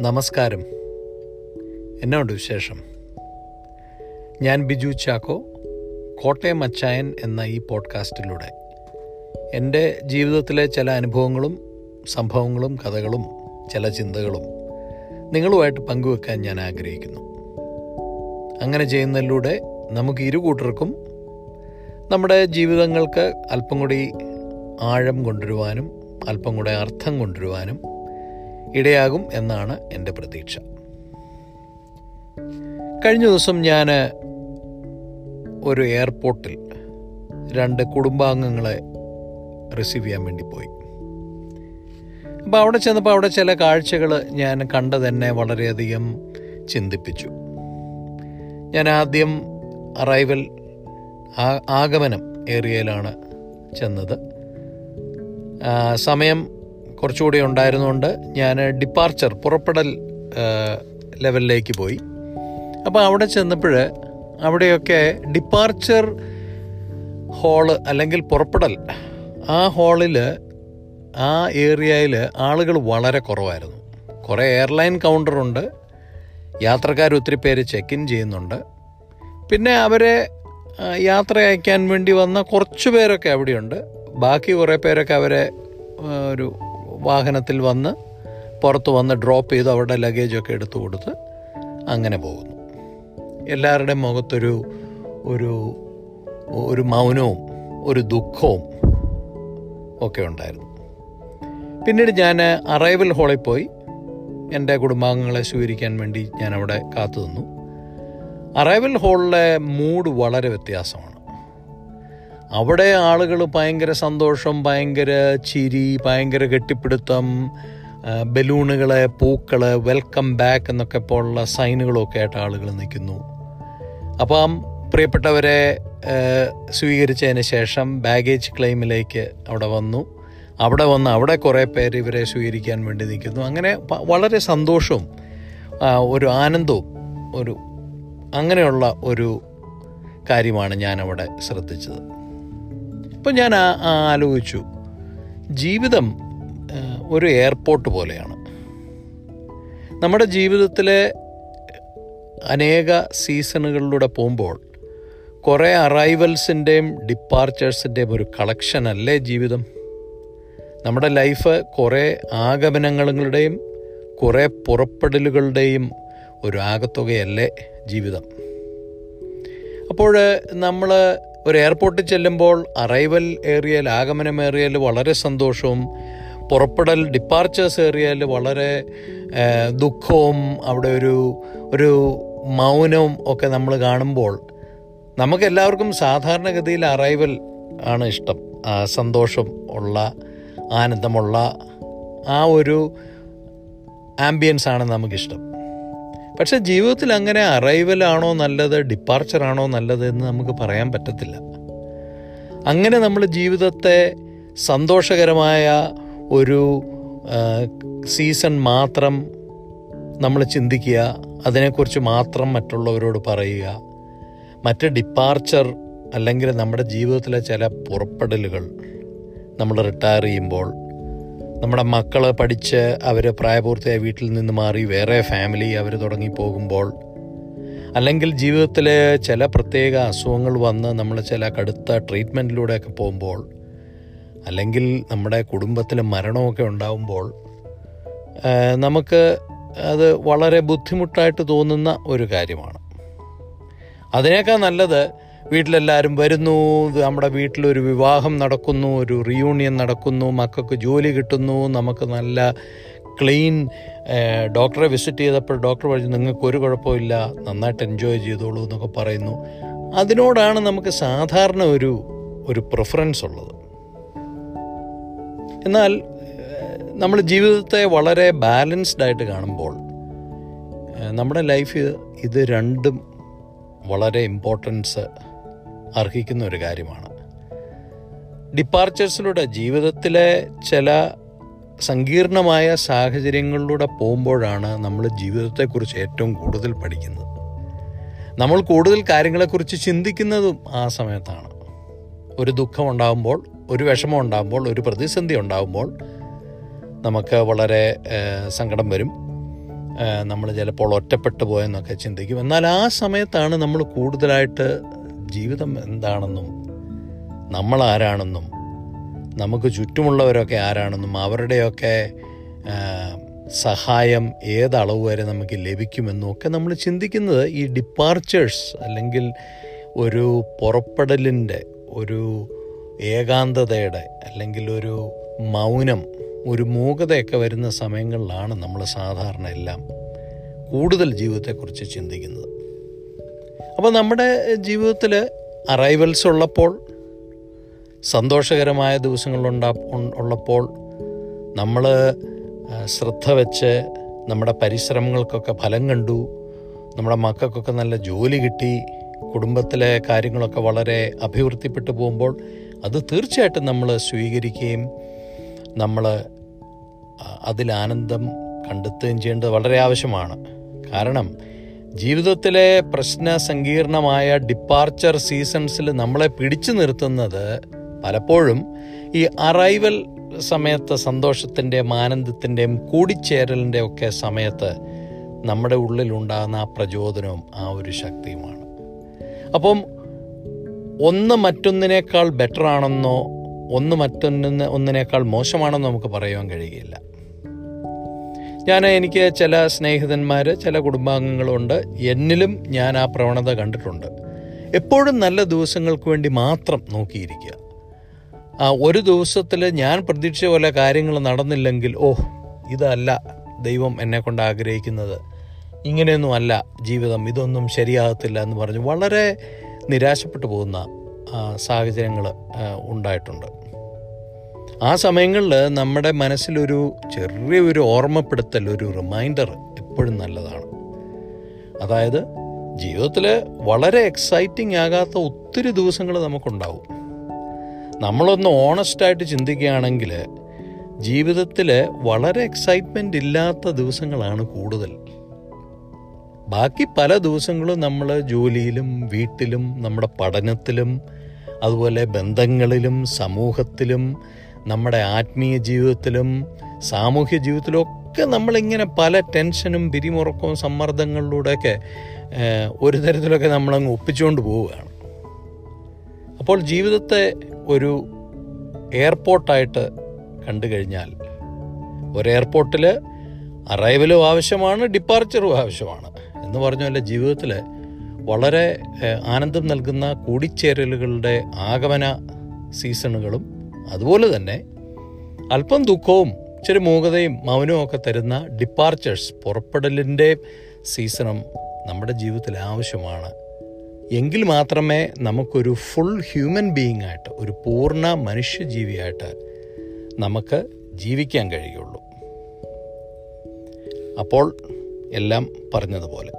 നമസ്കാരം. എന്നോട് വിശേഷം? ഞാൻ ബിജു ചാക്കോ കോട്ടയം അച്ചായൻ എന്ന ഈ പോഡ്കാസ്റ്റിലൂടെ. എന്റെ ജീവിതത്തിലെ ചില അനുഭവങ്ങളും സംഭവങ്ങളും കഥകളും ചില ചിന്തകളും നിങ്ങളുമായിട്ട് പങ്കുവെക്കാൻ ഞാൻ ആഗ്രഹിക്കുന്നു. അങ്ങനെ ചെയ്യുന്നതിലൂടെ നമുക്ക് ഇരു കൂട്ടർക്കും നമ്മുടെ ജീവിതങ്ങൾക്ക് അല്പം കൂടി ആഴം കൊണ്ടുവരുവാനും അല്പം കൂടെ അർത്ഥം കൊണ്ടുവരുവാനും ഇടയാകും എന്നാണ് എന്റെ പ്രതീക്ഷ. കഴിഞ്ഞ ദിവസം ഞാൻ ഒരു എയർപോർട്ടിൽ രണ്ട് കുടുംബാംഗങ്ങളെ റിസീവ് ചെയ്യാൻ വേണ്ടി പോയി. അപ്പോൾ അവിടെ ചെന്നപ്പോൾ അവിടെ ചില കാഴ്ചകൾ ഞാൻ കണ്ടത് എന്നെ വളരെയധികം ചിന്തിപ്പിച്ചു. ഞാൻ ആദ്യം അറൈവൽ ആഗമനം ഏരിയയിലാണ് ചെന്നത്. സമയം കുറച്ചുകൂടി ഉണ്ടായിരുന്നുകൊണ്ട് ഞാൻ ഡിപ്പാർച്ചർ പുറപ്പെടൽ ലെവലിലേക്ക് പോയി. അപ്പോൾ അവിടെ ചെന്നപ്പോൾ അവിടെയൊക്കെ ഡിപ്പാർച്ചർ ഹോൾ അല്ലെങ്കിൽ പുറപ്പെടൽ ആ ഹോളിൽ ആ ഏരിയയിൽ ആളുകൾ വളരെ കുറവായിരുന്നു. കുറേ എയർലൈൻ കൗണ്ടറുണ്ട്. യാത്രക്കാർ ഒത്തിരി പേര് ചെക്ക് ഇൻ ചെയ്യുന്നുണ്ട്. പിന്നെ അവരെ യാത്ര അയക്കാൻ വേണ്ടി വന്ന കുറച്ച് പേരൊക്കെ അവിടെയുണ്ട്. ബാക്കി കുറേ പേരൊക്കെ അവരെ ഒരു വാഹനത്തിൽ വന്ന് പുറത്ത് വന്ന് ഡ്രോപ്പ് ചെയ്ത് അവരുടെ ലഗേജൊക്കെ എടുത്തു കൊടുത്ത് അങ്ങനെ പോകുന്നു. എല്ലാവരുടെയും മുഖത്തൊരു ഒരു ഒരു മൗനവും ഒരു ദുഃഖവും ഒക്കെ ഉണ്ടായിരുന്നു. പിന്നീട് ഞാൻ അറൈവൽ ഹാളിൽ പോയി. എന്റെ കുടുംബാംഗങ്ങളെ സ്വീകരിക്കാൻ വേണ്ടി ഞാൻ അവിടെ കാത്തു നിന്നു അറൈവൽ ഹോളിലെ മൂഡ് വളരെ വ്യത്യാസമാണ്. അവിടെ ആളുകൾ ഭയങ്കര സന്തോഷം ഭയങ്കര ചിരി ഭയങ്കര കെട്ടിപ്പിടുത്തം ബലൂണുകളെ പൂക്കൾ വെൽക്കം ബാക്ക് എന്നൊക്കെ പോലുള്ള സൈനുകളൊക്കെ ആയിട്ട് ആളുകൾ നിൽക്കുന്നു. അപ്പം പ്രിയപ്പെട്ടവരെ സ്വീകരിച്ചതിന് ശേഷം ബാഗേജ് ക്ലെയിമിലേക്ക് അവിടെ വന്നു. അവിടെ വന്ന് അവിടെ കുറേ പേര് ഇവരെ സ്വീകരിക്കാൻ വേണ്ടി നിൽക്കുന്നു. അങ്ങനെ വളരെ സന്തോഷവും ഒരു ആനന്ദവും ഒരു അങ്ങനെയുള്ള ഒരു കാര്യമാണ് ഞാനവിടെ ശ്രദ്ധിച്ചത്. ഇപ്പം ഞാൻ ആലോചിച്ചു. ജീവിതം ഒരു എയർപോർട്ട് പോലെയാണ്. നമ്മുടെ ജീവിതത്തിലെ അനേക സീസണുകളിലൂടെ പോകുമ്പോൾ കുറേ അറൈവൽസിന്റെയും ഡിപ്പാർച്ചേഴ്സിന്റെയും ഒരു കളക്ഷൻ അല്ലേ ജീവിതം? നമ്മുടെ ലൈഫ് കുറേ ആഗമനങ്ങളുടെയും കുറേ പുറപ്പെടലുകളുടെയും ഒരു ആകത്തുകയല്ലേ ജീവിതം? അപ്പോൾ നമ്മൾ ഒരു എയർപോർട്ടിൽ ചെല്ലുമ്പോൾ അറൈവൽ ഏരിയയിൽ ആഗമനം ഏരിയയിൽ വളരെ സന്തോഷവും പുറപ്പെടൽ ഡിപ്പാർച്ചേഴ്സ് ഏരിയയിൽ വളരെ ദുഃഖവും അവിടെ ഒരു ഒരു മൗനവും ഒക്കെ നമ്മൾ കാണുമ്പോൾ നമുക്കെല്ലാവർക്കും സാധാരണഗതിയിൽ അറൈവൽ ആണ് ഇഷ്ടം. സന്തോഷം ഉള്ള ആനന്ദമുള്ള ആ ഒരു ആംബിയൻസ് ആണ് നമുക്കിഷ്ടം. പക്ഷെ ജീവിതത്തിൽ അങ്ങനെ അറൈവലാണോ നല്ലത് ഡിപ്പാർച്ചർ ആണോ നല്ലത് എന്ന് നമുക്ക് പറയാൻ പറ്റത്തില്ല. അങ്ങനെ നമ്മൾ ജീവിതത്തെ സന്തോഷകരമായ ഒരു സീസൺ മാത്രം നമ്മൾ ചിന്തിക്കുക അതിനെക്കുറിച്ച് മാത്രം മറ്റുള്ളവരോട് പറയുക മറ്റ് ഡിപ്പാർച്ചർ അല്ലെങ്കിൽ നമ്മുടെ ജീവിതത്തിലെ ചില പുറപ്പെടലുകൾ നമ്മൾ റിട്ടയർ ചെയ്യുമ്പോൾ നമ്മുടെ മക്കൾ പഠിച്ച് അവർ പ്രായപൂർത്തിയായ വീട്ടിൽ നിന്ന് മാറി വേറെ ഫാമിലി അവർ തുടങ്ങി പോകുമ്പോൾ അല്ലെങ്കിൽ ജീവിതത്തിൽ ചില പ്രത്യേക അസുഖങ്ങൾ വന്ന് നമ്മൾ ചില കടുത്ത ട്രീറ്റ്മെന്റിലൂടെയൊക്കെ പോകുമ്പോൾ അല്ലെങ്കിൽ നമ്മുടെ കുടുംബത്തിൽ മരണമൊക്കെ ഉണ്ടാവുമ്പോൾ നമുക്ക് അത് വളരെ ബുദ്ധിമുട്ടായിട്ട് തോന്നുന്ന ഒരു കാര്യമാണ്. അതിനേക്കാൾ നല്ലത് വീട്ടിലെല്ലാവരും വരുന്നു. നമ്മുടെ വീട്ടിലൊരു വിവാഹം നടക്കുന്നു ഒരു റിയൂണിയൻ നടക്കുന്നു മക്കൾക്ക് ജോലി കിട്ടുന്നു നമുക്ക് നല്ല ക്ലീൻ ഡോക്ടറെ വിസിറ്റ് ചെയ്തപ്പോൾ ഡോക്ടർ പറഞ്ഞു നിങ്ങൾക്ക് ഒരു കുഴപ്പമില്ല നന്നായിട്ട് എൻജോയ് ചെയ്തോളൂ എന്നൊക്കെ പറയുന്നു. അതിനോടാണ് നമുക്ക് സാധാരണ ഒരു ഒരു പ്രിഫറൻസ് ഉള്ളത്. എന്നാൽ നമ്മൾ ജീവിതത്തെ വളരെ ബാലൻസ്ഡ് ആയിട്ട് കാണുമ്പോൾ നമ്മുടെ ലൈഫ് ഇത് രണ്ടും വളരെ ഇമ്പോർട്ടൻസ് അർഹിക്കുന്ന ഒരു കാര്യമാണ്. ഡിപ്പാർച്ചേഴ്സിലൂടെ ജീവിതത്തിലെ ചില സങ്കീർണമായ സാഹചര്യങ്ങളിലൂടെ പോകുമ്പോഴാണ് നമ്മൾ ജീവിതത്തെക്കുറിച്ച് ഏറ്റവും കൂടുതൽ പഠിക്കുന്നത്. നമ്മൾ കൂടുതൽ കാര്യങ്ങളെക്കുറിച്ച് ചിന്തിക്കുന്നതും ആ സമയത്താണ്. ഒരു ദുഃഖം ഉണ്ടാകുമ്പോൾ ഒരു വിഷമം ഉണ്ടാകുമ്പോൾ ഒരു പ്രതിസന്ധി ഉണ്ടാകുമ്പോൾ നമുക്ക് വളരെ സങ്കടം വരും. നമ്മൾ ചിലപ്പോൾ ഒറ്റപ്പെട്ടു പോയെന്നൊക്കെ ചിന്തിക്കും. എന്നാൽ ആ സമയത്താണ് നമ്മൾ കൂടുതലായിട്ട് ജീവിതം എന്താണെന്നും നമ്മൾ ആരാണെന്നും നമുക്ക് ചുറ്റുമുള്ളവരൊക്കെ ആരാണെന്നും അവരുടെയൊക്കെ സഹായം ഏതളവ് വരെ നമുക്ക് ലഭിക്കുമെന്നും ഒക്കെ നമ്മൾ ചിന്തിക്കുന്നത് ഈ ഡിപ്പാർച്ചേഴ്സ് അല്ലെങ്കിൽ ഒരു പുറപ്പെടലിന്റെ ഒരു ഏകാന്തതയുടെ അല്ലെങ്കിൽ ഒരു മൗനം ഒരു മൂകതയൊക്കെ വരുന്ന സമയങ്ങളിലാണ് നമ്മൾ സാധാരണ എല്ലാം കൂടുതൽ ജീവിതത്തെക്കുറിച്ച് ചിന്തിക്കുന്നത്. അപ്പോൾ നമ്മുടെ ജീവിതത്തിൽ അറൈവൽസ് ഉള്ളപ്പോൾ സന്തോഷകരമായ ദിവസങ്ങളുണ്ടാ ഉള്ളപ്പോൾ നമ്മൾ ശ്രദ്ധ വെച്ച് നമ്മുടെ പരിശ്രമങ്ങൾക്കൊക്കെ ഫലം കണ്ടു. നമ്മുടെ മക്കൾക്കൊക്കെ നല്ല ജോലി കിട്ടി. കുടുംബത്തിലെ കാര്യങ്ങളൊക്കെ വളരെ അഭിവൃദ്ധിപ്പെട്ടു പോകുമ്പോൾ അത് തീർച്ചയായിട്ടും നമ്മൾ സ്വീകരിക്കുകയും നമ്മൾ അതിൽ ആനന്ദം കണ്ടെത്തുകയും ചെയ്യേണ്ടത് വളരെ ആവശ്യമാണ്. കാരണം ജീവിതത്തിലെ പ്രശ്ന സങ്കീർണമായ ഡിപ്പാർച്ചർ സീസൺസിൽ നമ്മളെ പിടിച്ചു നിർത്തുന്നത് പലപ്പോഴും ഈ അറൈവൽ സമയത്ത് സന്തോഷത്തിന്റെയും ആനന്ദത്തിന്റെയും കൂടിച്ചേരലിന്റെ ഒക്കെ സമയത്ത് നമ്മുടെ ഉള്ളിലുണ്ടാകുന്ന ആ പ്രചോദനവും ആ ഒരു ശക്തിയുമാണ്. അപ്പം ഒന്ന് മറ്റൊന്നിനേക്കാൾ ബെറ്റർ ആണെന്നോ ഒന്ന് മറ്റൊന്നിന് ഒന്നിനേക്കാൾ മോശമാണെന്നോ നമുക്ക് പറയുവാൻ കഴിയുകയില്ല ഞാൻ എനിക്ക് ചില സ്നേഹിതന്മാർ ചില കുടുംബാംഗങ്ങളുണ്ട്. എന്നിലും ഞാൻ ആ പ്രവണത കണ്ടിട്ടുണ്ട്. എപ്പോഴും നല്ല ദിവസങ്ങൾക്ക് വേണ്ടി മാത്രം നോക്കിയിരിക്കുക. ആ ഒരു ദിവസത്തിൽ ഞാൻ പ്രതീക്ഷ പോലെ കാര്യങ്ങൾ നടന്നില്ലെങ്കിൽ ഓ ഇതല്ല ദൈവം എന്നെ കൊണ്ട് ആഗ്രഹിക്കുന്നത്. ഇങ്ങനെയൊന്നും അല്ല ജീവിതം ഇതൊന്നും ശരിയാകത്തില്ല എന്ന് പറഞ്ഞ് വളരെ നിരാശപ്പെട്ടു പോകുന്ന സാഹചര്യങ്ങൾ ഉണ്ടായിട്ടുണ്ട്. ആ സമയങ്ങളിൽ നമ്മുടെ മനസ്സിലൊരു ചെറിയൊരു ഓർമ്മപ്പെടുത്തൽ ഒരു റിമൈൻഡർ എപ്പോഴും നല്ലതാണ്. അതായത് ജീവിതത്തിൽ വളരെ എക്സൈറ്റിംഗ് ആകാത്ത ഒത്തിരി ദിവസങ്ങൾ നമുക്കുണ്ടാവും. നമ്മളൊന്ന് ഓണസ്റ്റായിട്ട് ചിന്തിക്കുകയാണെങ്കിൽ ജീവിതത്തിൽ വളരെ എക്സൈറ്റ്മെന്റ് ഇല്ലാത്ത ദിവസങ്ങളാണ് കൂടുതൽ. ബാക്കി പല ദിവസങ്ങളും നമ്മൾ ജോലിയിലും വീട്ടിലും നമ്മുടെ പഠനത്തിലും അതുപോലെ ബന്ധങ്ങളിലും സമൂഹത്തിലും നമ്മുടെ ആത്മീയ ജീവിതത്തിലും സാമൂഹ്യ ജീവിതത്തിലും ഒക്കെ നമ്മളിങ്ങനെ പല ടെൻഷനും പിരിമുറക്കവും സമ്മർദ്ദങ്ങളിലൂടെയൊക്കെ ഒരു തരത്തിലൊക്കെ നമ്മളങ്ങ് ഒപ്പിച്ചുകൊണ്ട് പോവുകയാണ്. അപ്പോൾ ജീവിതത്തെ ഒരു എയർപോർട്ടായിട്ട് കണ്ടു കഴിഞ്ഞാൽ ഒരു എയർപോർട്ടിൽ അറൈവലും ആവശ്യമാണ് ഡിപ്പാർച്ചറും ആവശ്യമാണ്. എന്ന് പറഞ്ഞ ജീവിതത്തിൽ വളരെ ആനന്ദം നൽകുന്ന കൂടിച്ചേരലുകളുടെ ആഗമന സീസണുകളും അതുപോലെ തന്നെ അല്പം ദുഃഖവും ഇച്ചിരി മൂകതയും മൗനവും ഒക്കെ തരുന്ന ഡിപ്പാർച്ചേഴ്സ് പുറപ്പെടലിന്റെ സീസണും നമ്മുടെ ജീവിതത്തിൽ ആവശ്യമാണ്. എങ്കിൽ മാത്രമേ നമുക്കൊരു ഫുൾ ഹ്യൂമൻ ബീയിങ് ആയിട്ട് ഒരു പൂർണ മനുഷ്യജീവിയായിട്ട് നമുക്ക് ജീവിക്കാൻ കഴിയുള്ളൂ. അപ്പോൾ എല്ലാം പറഞ്ഞതുപോലെ.